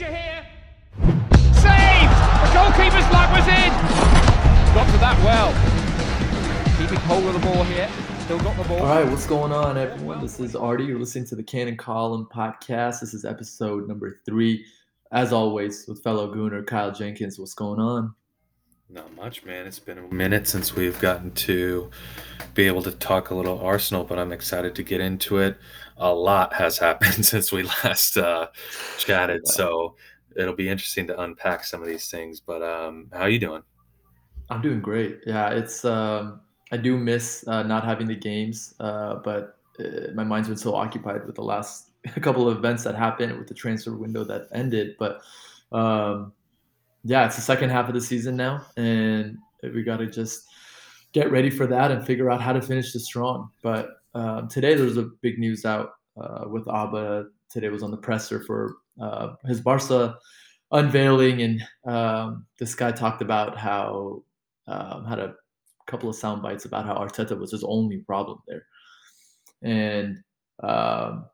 danger here. Saved! The goalkeeper's luck was in. Got to that well. Keeping hold of the ball here. Still got the ball. All right, what's going on, everyone? This is Artie. You're listening to the Cannon Column podcast. This is episode number three. As always, with fellow Gooner Kyle Jenkins. What's going on? Not much, man. It's been a minute since we've gotten to be able to talk a little Arsenal, but I'm excited to get into it. A lot has happened since we last uh, chatted, so it'll be interesting to unpack some of these things. But um, how are you doing? I'm doing great. Yeah, it's um, I do miss uh, not having the games, uh, but uh, my mind's been so occupied with the last couple of events that happened with the transfer window that ended. But um, yeah, it's the second half of the season now, and we got to just get ready for that and figure out how to finish this strong. But um, today there was a big news out uh, with Auba. Today was on the presser for uh, his Barca unveiling, and um, this guy talked about how um, had a couple of sound bites about how Arteta was his only problem there, and um,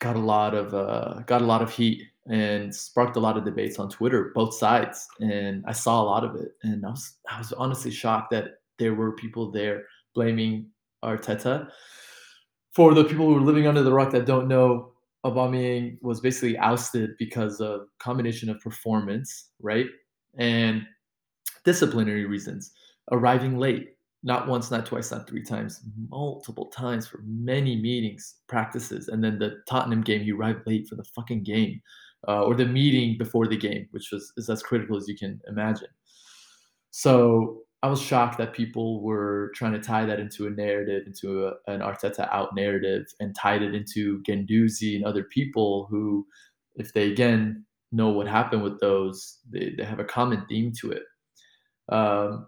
got a lot of uh, got a lot of heat and sparked a lot of debates on Twitter, both sides, and I saw a lot of it, and I was I was honestly shocked that there were people there blaming Arteta. For the people who are living under the rock that don't know, Aubameyang was basically ousted because of combination of performance, right, and disciplinary reasons, arriving late, not once, not twice, not three times, multiple times for many meetings, practices, and then the Tottenham game, he arrived late for the fucking game, uh, or the meeting before the game, which was is as critical as you can imagine. So I was shocked that people were trying to tie that into a narrative, into a, an Arteta out narrative, and tied it into Guendouzi and other people who, if they again know what happened with those, they, they have a common theme to it. Um,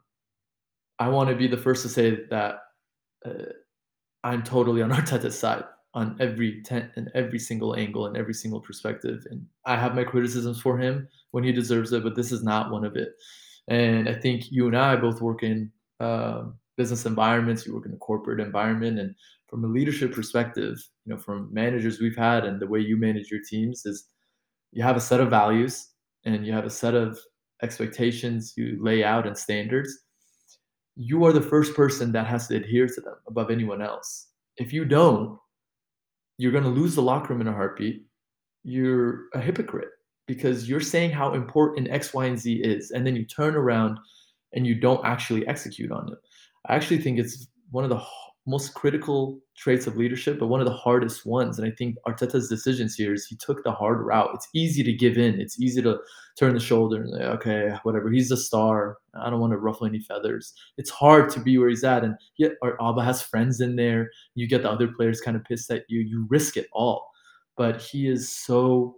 I want to be the first to say that uh, I'm totally on Arteta's side on every ten and every single angle and every single perspective. And I have my criticisms for him when he deserves it, but this is not one of it. And I think you and I both work in uh, business environments. You work in a corporate environment, and from a leadership perspective, you know, from managers we've had and the way you manage your teams is you have a set of values and you have a set of expectations you lay out and standards you are the first person that has to adhere to them above anyone else. If you don't, you're going to lose the locker room in a heartbeat. You're a hypocrite because you're saying how important X, Y, and Z is, and then you turn around and you don't actually execute on it. I actually think it's one of the most critical traits of leadership, but one of the hardest ones. And I think Arteta's decisions here is he took the hard route. It's easy to give in. It's easy to turn the shoulder and say, okay, whatever. He's a star. I don't want to ruffle any feathers. It's hard to be where he's at. And yet Auba has friends in there. You get the other players kind of pissed at you. You risk it all. But he is so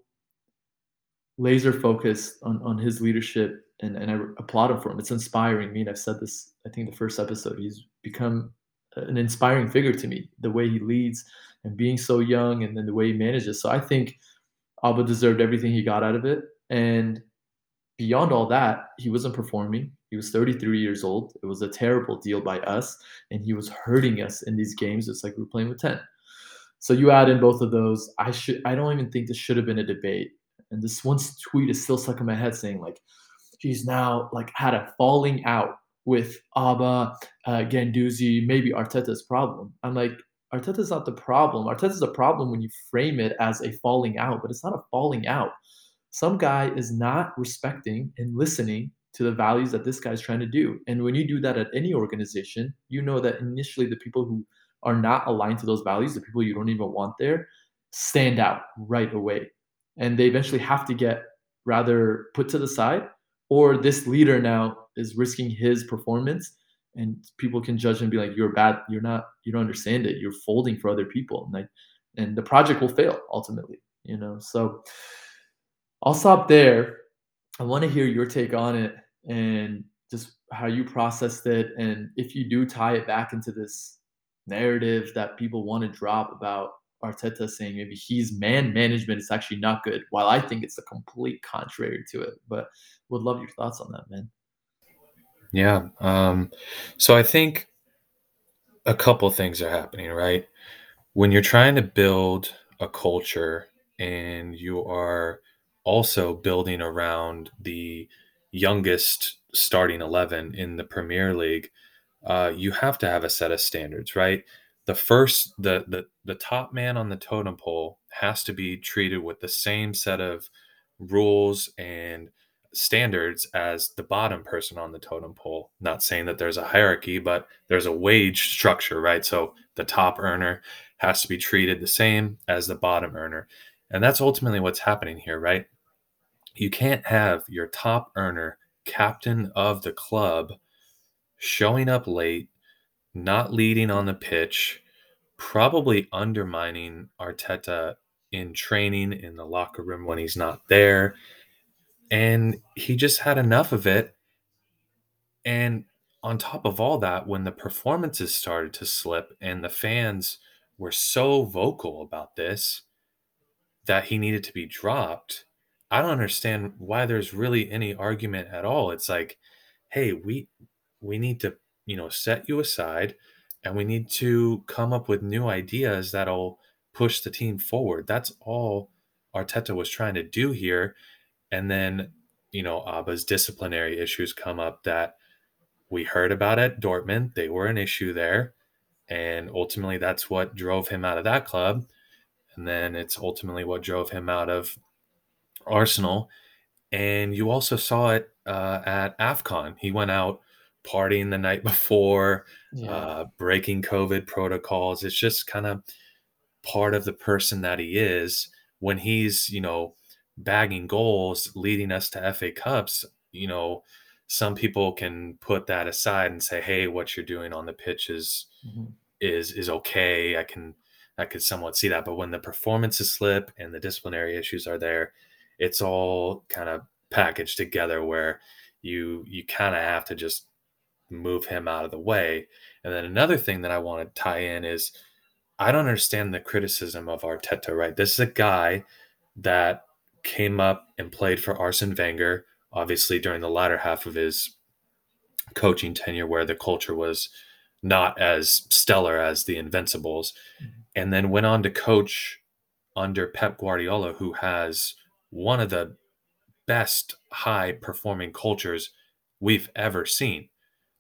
laser focused on, on his leadership and, and I applaud him for him. It's inspiring me. And I've said this, I think the first episode, he's become an inspiring figure to me, the way he leads and being so young and then the way he manages. So I think Auba deserved everything he got out of it. And beyond all that, he wasn't performing. He was 33 years old. It was a terrible deal by us, and he was hurting us in these games. It's like we are playing with 10. So you add in both of those. I should I don't even think this should have been a debate. And this one tweet is still stuck in my head saying, like, he's now like had a falling out with Auba, uh, Guendouzi, maybe Arteta's problem. I'm like, Arteta's not the problem. Arteta's the problem when you frame it as a falling out, but it's not a falling out. Some guy is not respecting and listening to the values that this guy is trying to do. And when you do that at any organization, you know that initially the people who are not aligned to those values, the people you don't even want there, stand out right away. And they eventually have to get rather put to the side, or this leader now is risking his performance and people can judge and be like you're bad. You're not you don't understand it. You're folding for other people and like and the project will fail ultimately you know? So i'll stop there. I want to hear your take on it and just how you processed it and if you do tie it back into this narrative that people want to drop about Arteta saying maybe he's man management is actually not good, while I think it's the complete contrary to it. But would love your thoughts on that, man. Yeah. Um, so I think a couple things are happening, right? When you're trying to build a culture and you are also building around the youngest starting 11 in the Premier League, uh, you have to have a set of standards, right? The first, the, the the top man on the totem pole has to be treated with the same set of rules and standards as the bottom person on the totem pole. Not saying that there's a hierarchy, but there's a wage structure, right? So the top earner has to be treated the same as the bottom earner. And that's ultimately what's happening here, right? You can't have your top earner, captain of the club, showing up late, not leading on the pitch, probably undermining Arteta in training in the locker room when he's not there. And he just had enough of it. And on top of all that, when the performances started to slip and the fans were so vocal about this that he needed to be dropped, I don't understand why there's really any argument at all. It's like, hey, we we need to, you know, set you aside and we need to come up with new ideas that'll push the team forward. That's all Arteta was trying to do here. And then, you know, Auba's disciplinary issues come up that we heard about at Dortmund. They were an issue there. And ultimately, that's what drove him out of that club. And then it's ultimately what drove him out of Arsenal. And you also saw it uh, at AFCON. He went out partying the night before, yeah. uh, breaking COVID protocols. It's just kind of part of the person that he is when he's, you know, bagging goals, leading us to FA Cups. You know, some people can put that aside and say, "Hey, what you're doing on the pitch is mm-hmm. is is okay." I can I could somewhat see that, but when the performances slip and the disciplinary issues are there, it's all kind of packaged together where you you kind of have to just move him out of the way. And then another thing that I want to tie in is I don't understand the criticism of Arteta, right? This is a guy that came up and played for Arsene Wenger, obviously during the latter half of his coaching tenure, where the culture was not as stellar as the Invincibles, mm-hmm. and then went on to coach under Pep Guardiola, who has one of the best high performing cultures we've ever seen.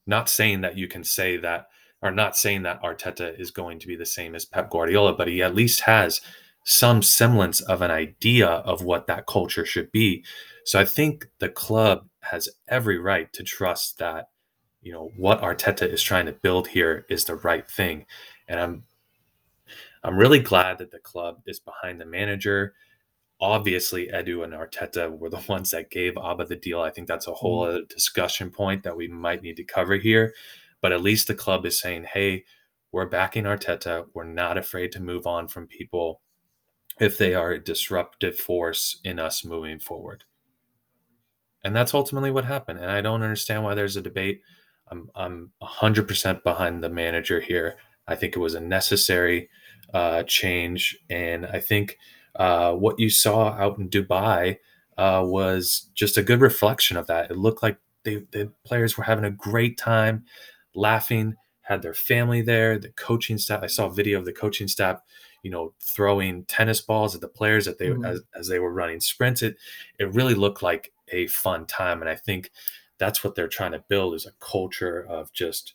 Not saying that you can say that, or not saying that Arteta is going to be the same as Pep Guardiola, but he at least has some semblance of an idea of what that culture should be. So I think the club has every right to trust that, you know, what Arteta is trying to build here is the right thing. And I'm I'm really glad that the club is behind the manager obviously Edu and Arteta were the ones that gave Auba the deal. I think that's a whole mm-hmm. other discussion point that we might need to cover here. But at least the club is saying, hey, we're backing Arteta. We're not afraid to move on from people if they are a disruptive force in us moving forward. And that's ultimately what happened. And I don't understand why there's a debate. I'm I'm 100% behind the manager here. I think it was a necessary uh, change, and I think uh, what you saw out in Dubai uh, was just a good reflection of that. It looked like they, the players were having a great time, laughing, had their family there. The coaching staff. I saw a video of the coaching staff, you know, throwing tennis balls at the players that they mm-hmm. as, as they were running sprints. It it really looked like a fun time, and I think that's what they're trying to build is a culture of just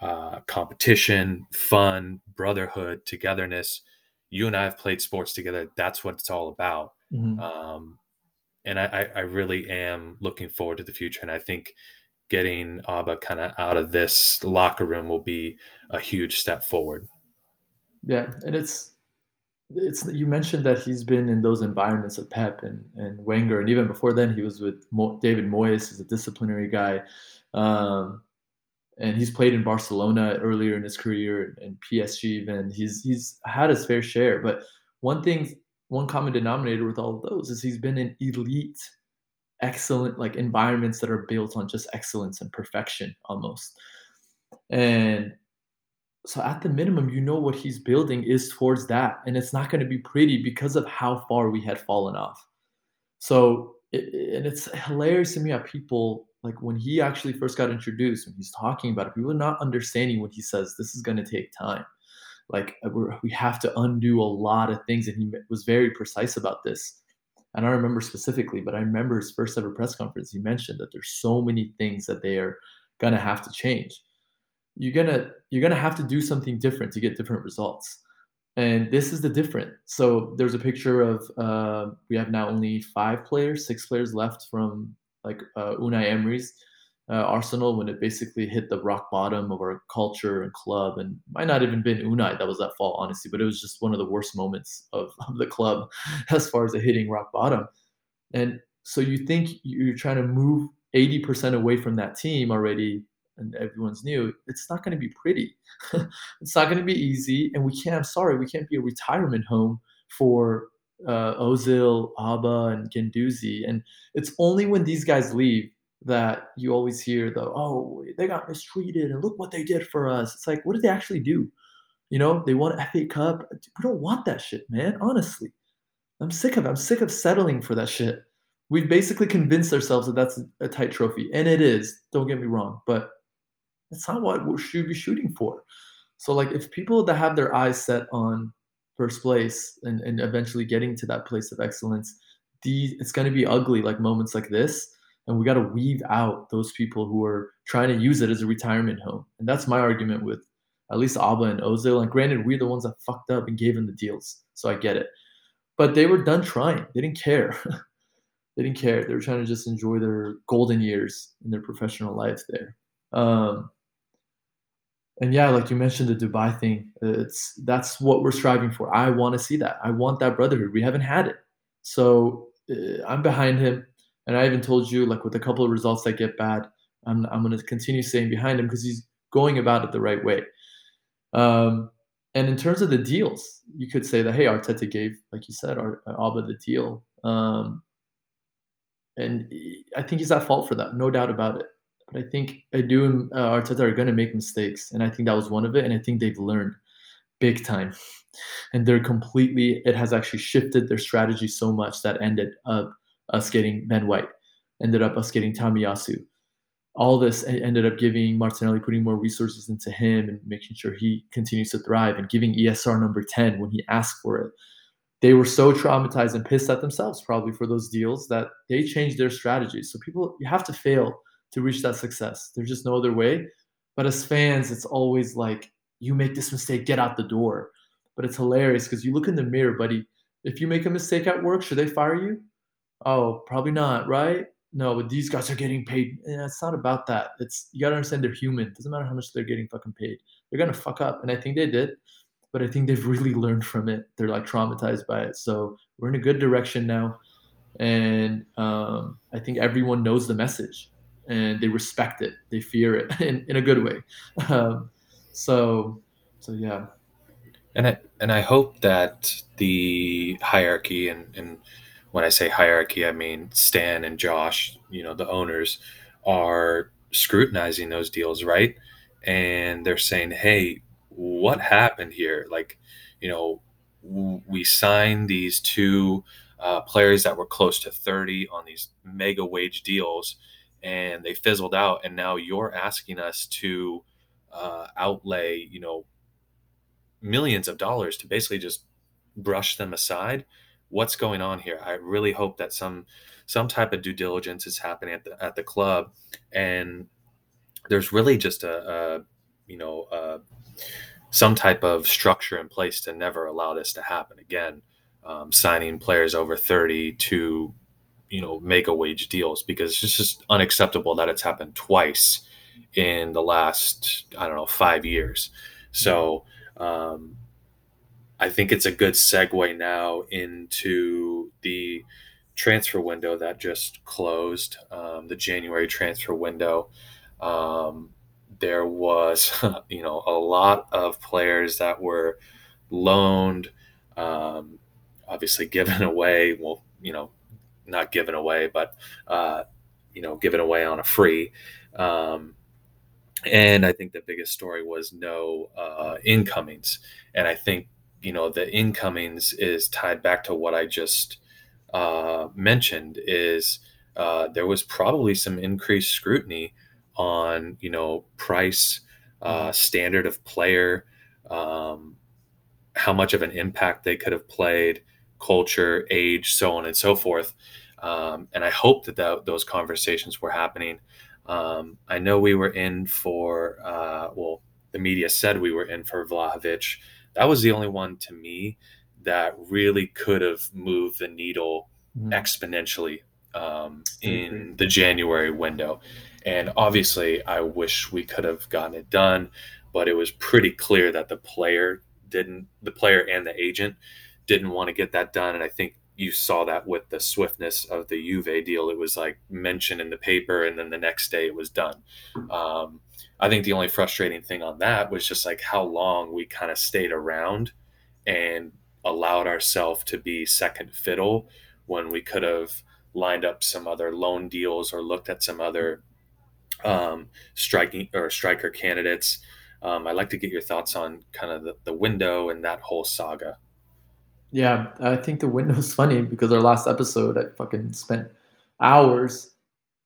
uh, competition, fun, brotherhood, togetherness you and I have played sports together. That's what it's all about. Mm-hmm. Um, and I, I really am looking forward to the future. And I think getting Auba kind of out of this locker room will be a huge step forward. Yeah, and it's it's you mentioned that he's been in those environments of Pep and, and Wenger, and even before then he was with Mo- David Moyes as a disciplinary guy. Um, and he's played in Barcelona earlier in his career and PSG even. He's he's had his fair share. But one thing, one common denominator with all of those is he's been in elite, excellent like environments that are built on just excellence and perfection almost. And so at the minimum, you know what he's building is towards that. And it's not going to be pretty because of how far we had fallen off. So it, and it's hilarious to me how people like when he actually first got introduced, when he's talking about it, people are not understanding what he says this is going to take time. Like uh, we have to undo a lot of things, and he was very precise about this. and I remember specifically, but I remember his first ever press conference. He mentioned that there's so many things that they are gonna have to change. You're gonna you're gonna have to do something different to get different results, and this is the different. So there's a picture of uh, we have now only five players, six players left from like uh, Unai Emery's uh, Arsenal when it basically hit the rock bottom of our culture and club, and might not even been Unai that was that fall, honestly, but it was just one of the worst moments of, of the club as far as the hitting rock bottom. And so you think you're trying to move 80% away from that team already, and everyone's new. It's not going to be pretty. it's not going to be easy, and we can't. I'm sorry, we can't be a retirement home for uh, Ozil, Auba, and Guendouzi. And it's only when these guys leave that you always hear the oh they got mistreated and look what they did for us. It's like what did they actually do? You know, they won FA Cup. We don't want that shit, man. Honestly, I'm sick of. It. I'm sick of settling for that shit. We've basically convinced ourselves that that's a tight trophy, and it is. Don't get me wrong, but it's not what we should be shooting for. So, like, if people that have their eyes set on first place and, and eventually getting to that place of excellence, the, it's going to be ugly, like moments like this and we got to weed out those people who are trying to use it as a retirement home. And that's my argument with at least Auba and Ozil. And granted, we're the ones that fucked up and gave them the deals, so I get it. But they were done trying. They didn't care. they didn't care. They were trying to just enjoy their golden years in their professional life there. Um, and yeah, like you mentioned the Dubai thing, it's that's what we're striving for. I want to see that. I want that brotherhood. We haven't had it, so uh, I'm behind him. And I even told you, like with a couple of results that get bad, I'm, I'm going to continue staying behind him because he's going about it the right way. Um, and in terms of the deals, you could say that hey, Arteta gave, like you said, Ar- Auba the deal, um, and I think he's at fault for that, no doubt about it. But I think Edu and uh, Arteta are going to make mistakes, and I think that was one of it. And I think they've learned big time, and they're completely. It has actually shifted their strategy so much that ended up us getting Ben White, ended up us getting Tomiyasu. All this ended up giving Martinelli putting more resources into him and making sure he continues to thrive and giving ESR number 10 when he asked for it. They were so traumatized and pissed at themselves probably for those deals that they changed their strategies. So people, you have to fail to reach that success. There's just no other way. But as fans, it's always like, you make this mistake, get out the door. But it's hilarious because you look in the mirror, buddy. If you make a mistake at work, should they fire you? Oh, probably not, right? No, but these guys are getting paid. Yeah, it's not about that. It's you gotta understand they're human. Doesn't matter how much they're getting fucking paid. They're gonna fuck up, and I think they did. But I think they've really learned from it. They're like traumatized by it. So we're in a good direction now, and um, I think everyone knows the message, and they respect it. They fear it in, in a good way. Um, so, so yeah. And I and I hope that the hierarchy and and when I say hierarchy, I mean Stan and Josh, you know, the owners are scrutinizing those deals, right? And they're saying, hey, what happened here? Like, you know, we signed these two uh, players that were close to 30 on these mega wage deals and they fizzled out. And now you're asking us to uh, outlay, you know, millions of dollars to basically just brush them aside what's going on here. I really hope that some some type of due diligence is happening at the at the club, and there's really just a, a you know a, some type of structure in place to never allow this to happen again. Um, signing players over 30 to you know make a wage deals because it's just unacceptable that it's happened twice in the last I don't know five years. So um, I think it's a good segue now into the transfer window that just closed, um, the January transfer window. Um, there was, you know, a lot of players that were loaned, um, obviously given away. Well, you know, not given away, but uh, you know, given away on a free. Um, and I think the biggest story was no uh, incomings, and I think you know the incomings is tied back to what I just uh, mentioned. Is uh, there was probably some increased scrutiny on you know price, uh, mm-hmm. standard of player, um, how much of an impact they could have played, culture, age, so on and so forth. Um, and I hope that, that those conversations were happening. Um, I know we were in for, uh, well, the media said we were in for Vlahovic. That was the only one to me that really could have moved the needle mm-hmm. exponentially um, in the January window. And obviously, I wish we could have gotten it done, but it was pretty clear that the player didn't, the player and the agent didn't want to get that done. And I think you saw that with the swiftness of the Juve deal. It was like mentioned in the paper, and then the next day it was done. Um, I think the only frustrating thing on that was just like how long we kind of stayed around and allowed ourselves to be second fiddle when we could have lined up some other loan deals or looked at some other um, striking or striker candidates. Um, I'd like to get your thoughts on kind of the, the window and that whole saga. Yeah, I think the window's funny because our last episode, I fucking spent hours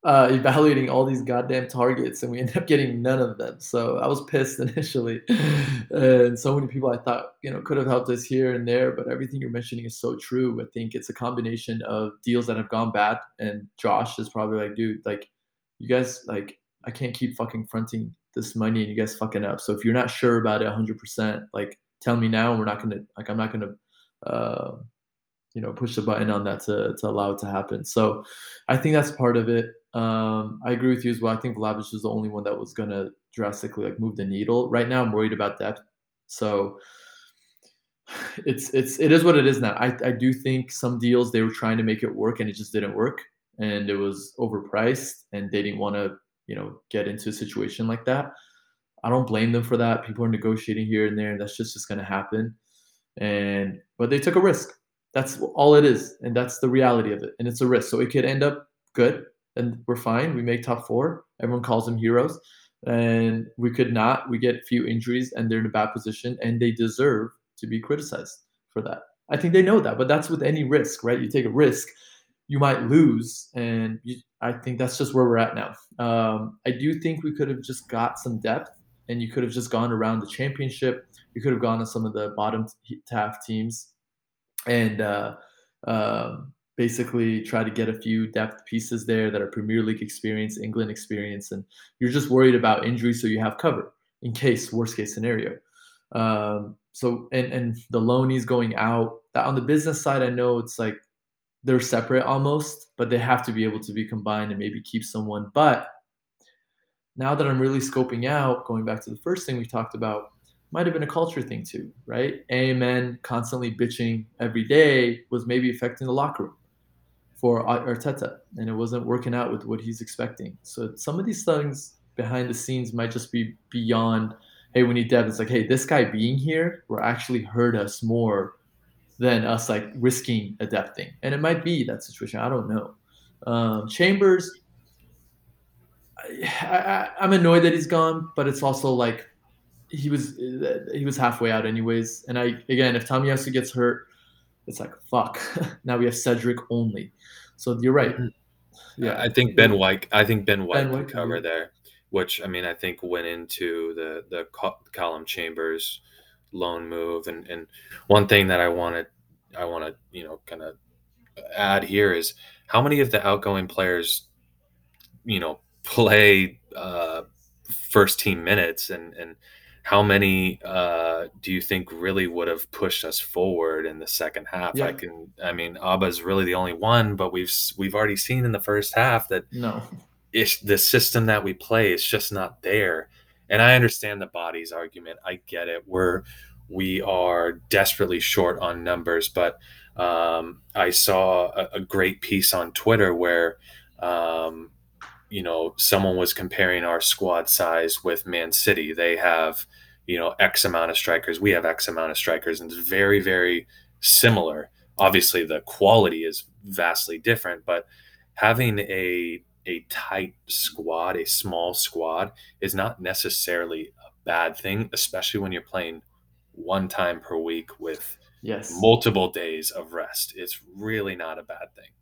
uh, evaluating all these goddamn targets, and we ended up getting none of them. So I was pissed initially, and so many people I thought you know could have helped us here and there. But everything you're mentioning is so true. I think it's a combination of deals that have gone bad, and Josh is probably like, dude, like you guys, like I can't keep fucking fronting this money, and you guys fucking up. So if you're not sure about it 100, percent like tell me now, we're not gonna like I'm not gonna. Uh, you know, push the button on that to, to allow it to happen. So I think that's part of it. Um, I agree with you as well. I think Vlahovic is the only one that was going to drastically like move the needle. Right now, I'm worried about depth. So it's it's it is what it is now. I I do think some deals they were trying to make it work and it just didn't work, and it was overpriced, and they didn't want to you know get into a situation like that. I don't blame them for that. People are negotiating here and there, and that's just just going to happen. And but they took a risk. That's all it is, and that's the reality of it. And it's a risk, so it could end up good and we're fine. We make top four. Everyone calls them heroes. And we could not. We get a few injuries and they're in a bad position and they deserve to be criticized for that. I think they know that, but that's with any risk, right? You take a risk, you might lose. And you, I think that's just where we're at now. Um, I do think we could have just got some depth and you could have just gone around the championship. You could have gone to some of the bottom half teams and uh, um, basically try to get a few depth pieces there that are Premier League experience, England experience, and you're just worried about injury, so you have cover in case worst case scenario. Um, so and and the loanies going out. On the business side, I know it's like they're separate almost, but they have to be able to be combined and maybe keep someone. But now that I'm really scoping out, going back to the first thing we talked about, might have been a culture thing too, right? AMN constantly bitching every day was maybe affecting the locker room for Arteta, and it wasn't working out with what he's expecting. So some of these things behind the scenes might just be beyond. Hey, we need depth. It's like, hey, this guy being here will actually hurt us more than us like risking a thing, and it might be that situation. I don't know. Um, Chambers, I, am annoyed that he's gone, but it's also like he was he was halfway out anyways. And I again, if Tommy Tomiyasu gets hurt, it's like fuck. now we have Cedric only. So you're right. Mm-hmm. Yeah, I think Ben White. I think Ben White ben White can cover there, which I mean, I think went into the the Calum Chambers loan move, and and one thing that I wanted, I want to you know kind of add here is how many of the outgoing players, you know, play uh, first team minutes and and how many uh, do you think really would have pushed us forward in the second half? Yeah. I can, I mean, Auba's really the only one, but we've we've already seen in the first half that no, it's the system that we play is just not there. And I understand the body's argument. I get it. We're we are desperately short on numbers, but um, I saw a, a, great piece on Twitter where um, you know, someone was comparing our squad size with Man City. They have, you know, X amount of strikers. We have X amount of strikers, and it's very, very similar. Obviously, the quality is vastly different, but having a a tight squad, a small squad, is not necessarily a bad thing, especially when you're playing one time per week with yes. multiple days of rest. It's really not a bad thing.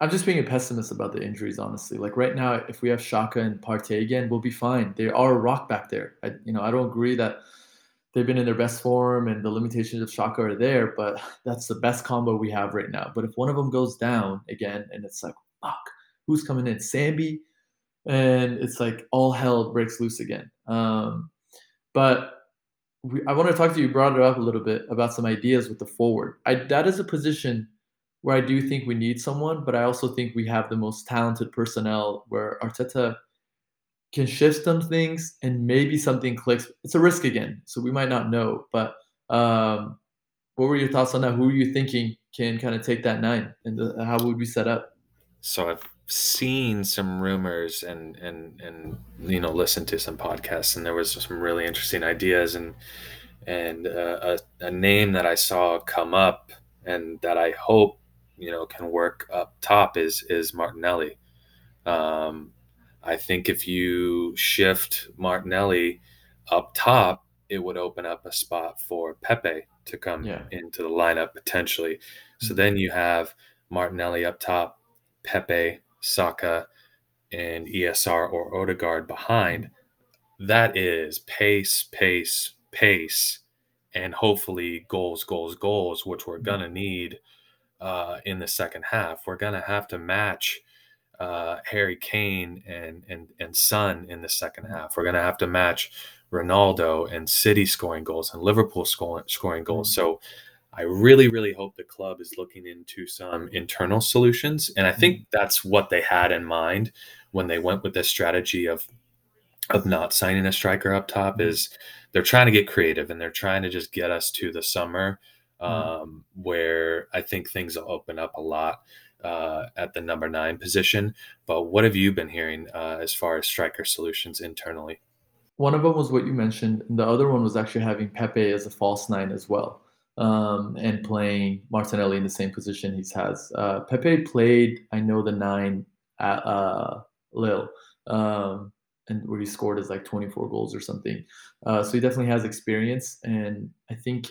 I'm just being a pessimist about the injuries, honestly. Like right now, if we have Xhaka and Partey again, we'll be fine. They are a rock back there. I, you know, I don't agree that they've been in their best form and the limitations of Xhaka are there, but that's the best combo we have right now. But if one of them goes down again and it's like, fuck, who's coming in? Sambi? And it's like all hell breaks loose again. Um, but we, I want to talk to you, you brought it up a little bit about some ideas with the forward. I, that is a position where I do think we need someone, but I also think we have the most talented personnel where Arteta can shift some things and maybe something clicks. It's a risk again, so we might not know. But um, what were your thoughts on that? Who are you thinking can kind of take that nine, and the, how would we set up? So I've seen some rumors and and and you know listened to some podcasts, and there was some really interesting ideas and and uh, a, a name that I saw come up and that I hope you know can work up top is is Martinelli. Um, I think if you shift Martinelli up top, it would open up a spot for Pepe to come yeah. into the lineup potentially. So mm-hmm. then you have Martinelli up top, Pepe, Saka, and ESR or Odegaard behind. That is pace, pace, pace, and hopefully goals, goals, goals, which we're mm-hmm. gonna need uh, in the second half. We're gonna have to match uh, Harry Kane and and and Son in the second half. We're going to have to match Ronaldo and City scoring goals and Liverpool scoring scoring goals. Mm-hmm. So I really really hope the club is looking into some internal solutions, and I think mm-hmm. that's what they had in mind when they went with this strategy of of not signing a striker up top. Mm-hmm. Is they're trying to get creative and they're trying to just get us to the summer um, where I think things will open up a lot uh, at the number nine position. But what have you been hearing uh, as far as striker solutions internally? One of them was what you mentioned. And the other one was actually having Pepe as a false nine as well, um, and playing Martinelli in the same position he has. Uh, Pepe played, I know, the nine at uh, Lille. Um, and where he scored is like 24 goals or something. Uh, so he definitely has experience, and I think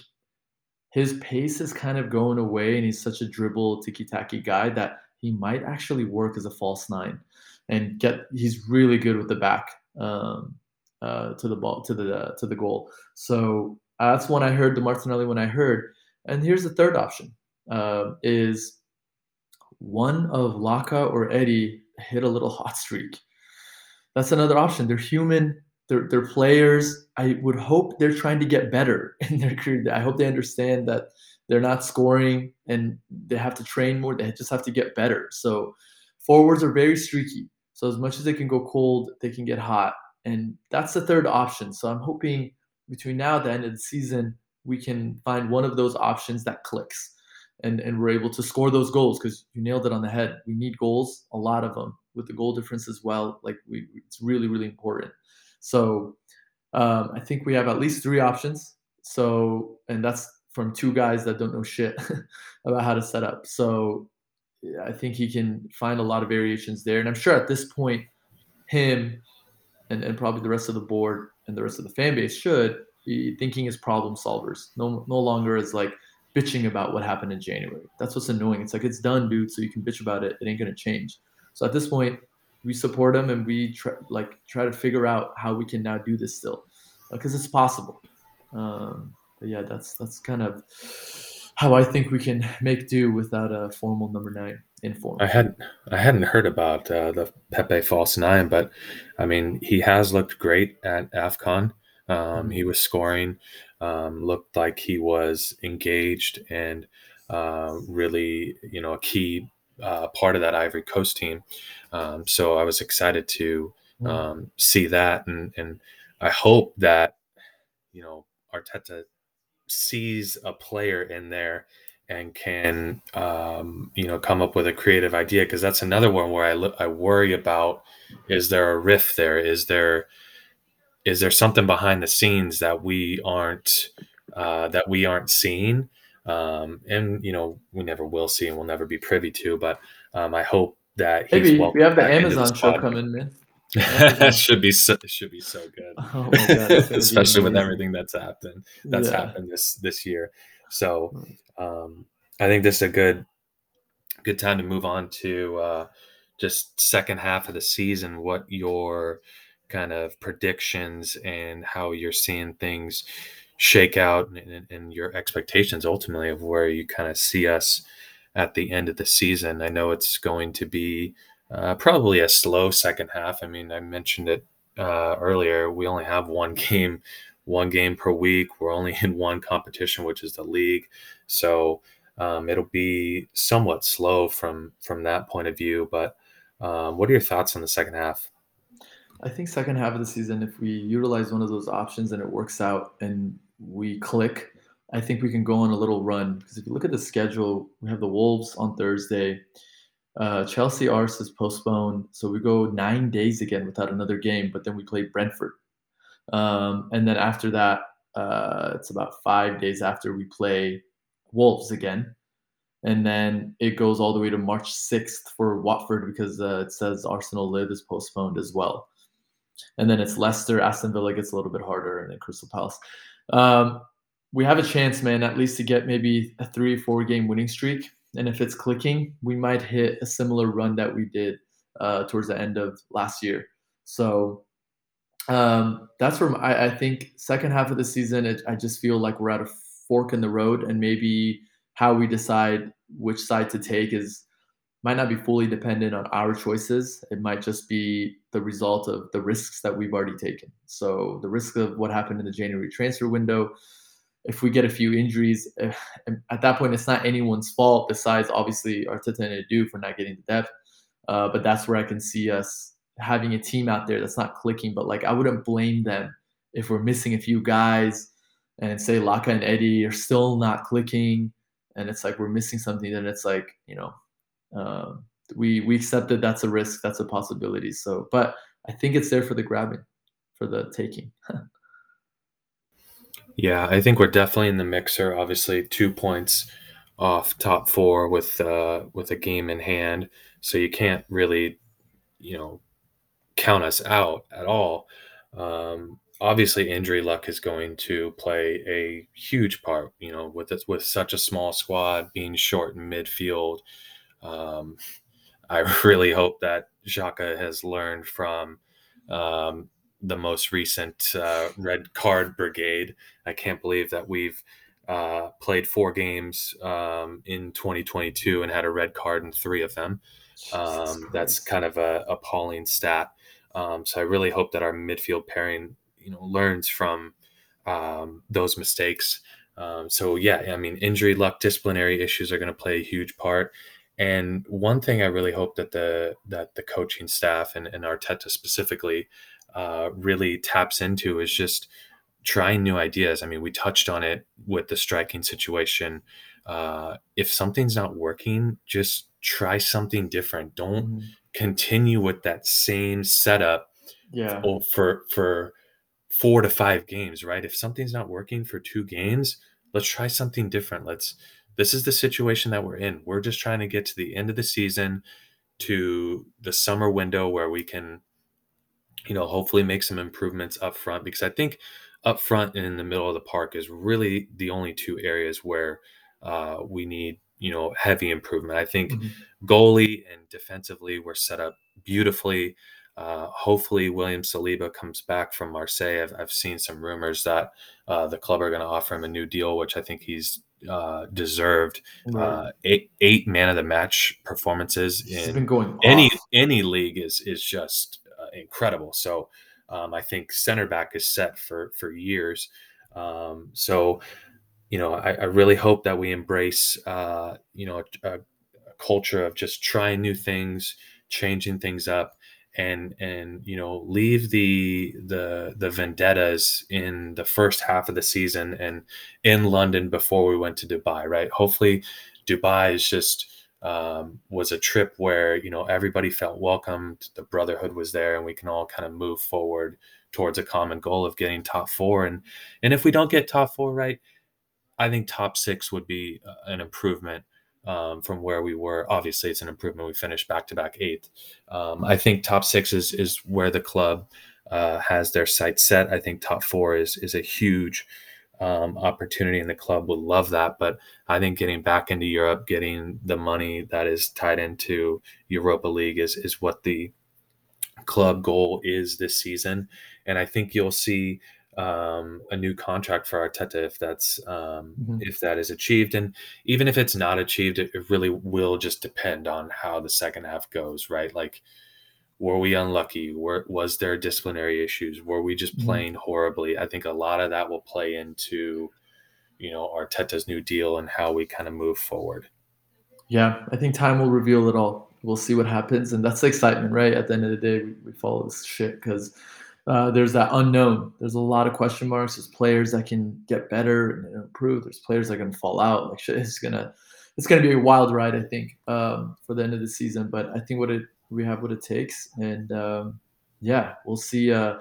his pace is kind of going away, and he's such a dribble tiki taki guy that he might actually work as a false nine and get. He's really good with the back um, uh, to the ball to the uh, to the goal. So uh, that's one I heard. The Martinelli when I heard, and here's the third option: uh, is one of Laca or Eddie hit a little hot streak. That's another option. They're human they're, they're players. I would hope they're trying to get better in their career. I hope they understand that they're not scoring and they have to train more. They just have to get better. So forwards are very streaky. So as much as they can go cold, they can get hot. And that's the third option. So I'm hoping between now and the end of the season, we can find one of those options that clicks and, and we're able to score those goals because you nailed it on the head. We need goals, a lot of them with the goal difference as well. Like we, it's really, really important. So um, I think we have at least three options. So, and that's from two guys that don't know shit about how to set up. So I think he can find a lot of variations there. And I'm sure at this point, him and, and probably the rest of the board and the rest of the fan base should be thinking as problem solvers. No, no longer as like bitching about what happened in January. That's what's annoying. It's like it's done, dude. So you can bitch about it. It ain't gonna change. So at this point, we support them and we try like try to figure out how we can now do this still. Because uh, it's possible. Um, but yeah that's that's kind of how i think we can make do without a formal number nine informal i hadn't i hadn't heard about uh, the pepe false nine but i mean he has looked great at afcon. Um, mm-hmm. he was scoring um, looked like he was engaged and uh, really you know a key uh, part of that Ivory Coast team. Um, so I was excited to mm. um, see that, and and I hope that you know Arteta sees a player in there and can um, you know come up with a creative idea because that's another one where I look, I worry about is there a riff there is there is there something behind the scenes that we aren't uh, that we aren't seeing um, and you know we never will see and we'll never be privy to. But um, I hope that maybe we have the Amazon show coming, man. That should be so, should be so good, oh God, especially with everything that's happened that's yeah. happened this this year. So um, I think this is a good good time to move on to uh, just second half of the season. What your kind of predictions and how you're seeing things shake out and, and your expectations ultimately of where you kind of see us at the end of the season. I know it's going to be uh, probably a slow second half. I mean, I mentioned it uh, earlier. We only have one game, one game per week. We're only in one competition, which is the league. So um, it'll be somewhat slow from from that point of view. But um, what are your thoughts on the second half? I think second half of the season, if we utilize one of those options and it works out and we click, I think we can go on a little run. Because if you look at the schedule, we have the Wolves on Thursday. Uh, Chelsea Ars is postponed, so we go nine days again without another game. But then we play Brentford, um, and then after that, uh, it's about five days after we play Wolves again, and then it goes all the way to March sixth for Watford because uh, it says Arsenal Live is postponed as well, and then it's Leicester, Aston Villa gets a little bit harder, and then Crystal Palace. Um, we have a chance, man, at least to get maybe a three four game winning streak and if it's clicking, we might hit a similar run that we did uh, towards the end of last year. So um, that's where I, I, think second half of the season, it, I just feel like we're at a fork in the road, and maybe how we decide which side to take is might not be fully dependent on our choices. It might just be the result of the risks that we've already taken. So the risk of what happened in the January transfer window, if we get a few injuries, if, eh, at that point, it's not anyone's fault besides obviously Arteta and Edu for not getting the depth. Uh, but that's where I can see us having a team out there that's not clicking. But like, I wouldn't blame them if we're missing a few guys and say Laca and Eddie are still not clicking, and it's like we're missing something. Then it's like you know, uh, we we accepted that's a risk, that's a possibility. So, but I think it's there for the grabbing, for the taking. Yeah, I think we're definitely in the mixer. Obviously, two points off top four with uh, with a game in hand, so you can't really, you know, count us out at all. Um, obviously, injury luck is going to play a huge part. You know, with this, with such a small squad being short in midfield, um, I really hope that Xhaka has learned from um, the most recent uh, red card brigade. I can't believe that we've uh, played four games um, in 2022 and had a red card in three of them. Um, that's kind of a appalling stat. Um, so I really hope that our midfield pairing, you know, learns from um, those mistakes. Um, so yeah, I mean, injury luck, disciplinary issues are going to play a huge part. And one thing I really hope that the that the coaching staff and, and Arteta specifically uh, really taps into is just trying new ideas. I mean, we touched on it with the striking situation. Uh, if something's not working, just try something different. Don't mm-hmm. continue with that same setup. Yeah. For for four to five games, right? If something's not working for two games, let's try something different. Let's. This is the situation that we're in. We're just trying to get to the end of the season, to the summer window where we can you know, hopefully make some improvements up front because I think up front and in the middle of the park is really the only two areas where uh, we need, you know, heavy improvement. I think mm-hmm. goalie and defensively we're set up beautifully. Uh, hopefully, William Saliba comes back from Marseille. I've, I've seen some rumors that uh, the club are going to offer him a new deal, which I think he's uh, deserved. Right. Uh, eight, eight man of the match performances in any any league is is just incredible. So um, I think center back is set for for years. Um, so you know, I, I, really hope that we embrace uh, you know a, a, culture of just trying new things, changing things up, and and you know leave the the the vendettas in the first half of the season and in London before we went to Dubai. Right? Hopefully, Dubai is just um, was a trip where you know everybody felt welcomed the brotherhood was there and we can all kind of move forward towards a common goal of getting top four and and if we don't get top four right i think top six would be uh, an improvement um, from where we were. Obviously it's an improvement. We finished back to back eighth. Um, i think top six is is where the club uh, has their sights set. I think top four is is a huge um, opportunity and the club would love that. But I think getting back into Europe, getting the money that is tied into Europa League is, is what the club goal is this season. And I think you'll see um, a new contract for Arteta if that's um, Mhm. if that is achieved, and even if it's not achieved, it, it really will just depend on how the second half goes, right? Like, were we unlucky? Were was there disciplinary issues? Were we just Mhm. playing horribly? I think a lot of that will play into you know Arteta's new deal and how we kind of move forward. Yeah, I think time will reveal it all. We'll see what happens, and that's the excitement, right? At the end of the day, we, we follow this shit because uh, there's that unknown. There's a lot of question marks. There's players that can get better and improve. There's players that can fall out. Like shit, it's gonna, it's gonna be a wild ride, I think, um, for the end of the season. But I think what it we have what it takes, and um, yeah, we'll see. Uh,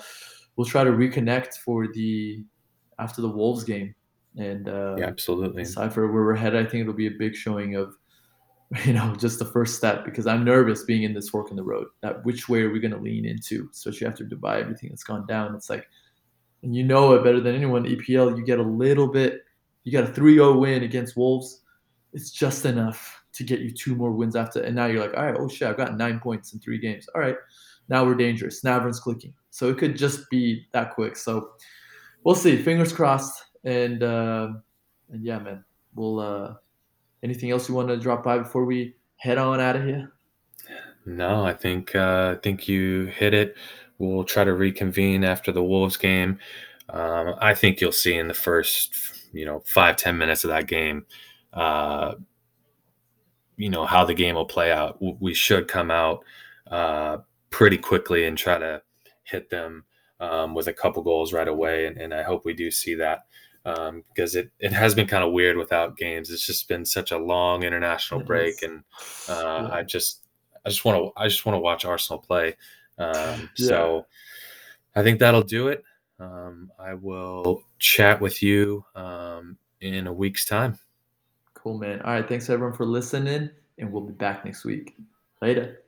we'll try to reconnect for the after the Wolves game, and uh, Yeah, absolutely. decipher where we're headed. I think it'll be a big showing of, you know, just the first step because I'm nervous being in this fork in the road. That which way are we going to lean into, especially after Dubai, everything that's gone down. It's like, and you know it better than anyone. EPL, you get a little bit, you got a 3-0 win against Wolves. It's just enough to get you two more wins after, and now you're like, all right, oh shit, I've got nine points in three games. All right, now we're dangerous. Now everyone's clicking. So it could just be that quick. So we'll see. Fingers crossed. And um and yeah, man, we'll. uh Anything else you want to drop by before we head on out of here? No, I think uh, I think you hit it. We'll try to reconvene after the Wolves game. Um, I think you'll see in the first, you know, five ten minutes of that game, uh, you know how the game will play out. We should come out uh, pretty quickly and try to hit them um, with a couple goals right away, and, and I hope we do see that um, because it, it has been kind of weird without games. It's just been such a long international It break, is. and uh, Yeah. I just I just want to I just want to watch Arsenal play. Um, Yeah. So I think that'll do it. Um, I will chat with you um, in a week's time. Cool, man. All right. Thanks everyone for listening, and we'll be back next week. Later.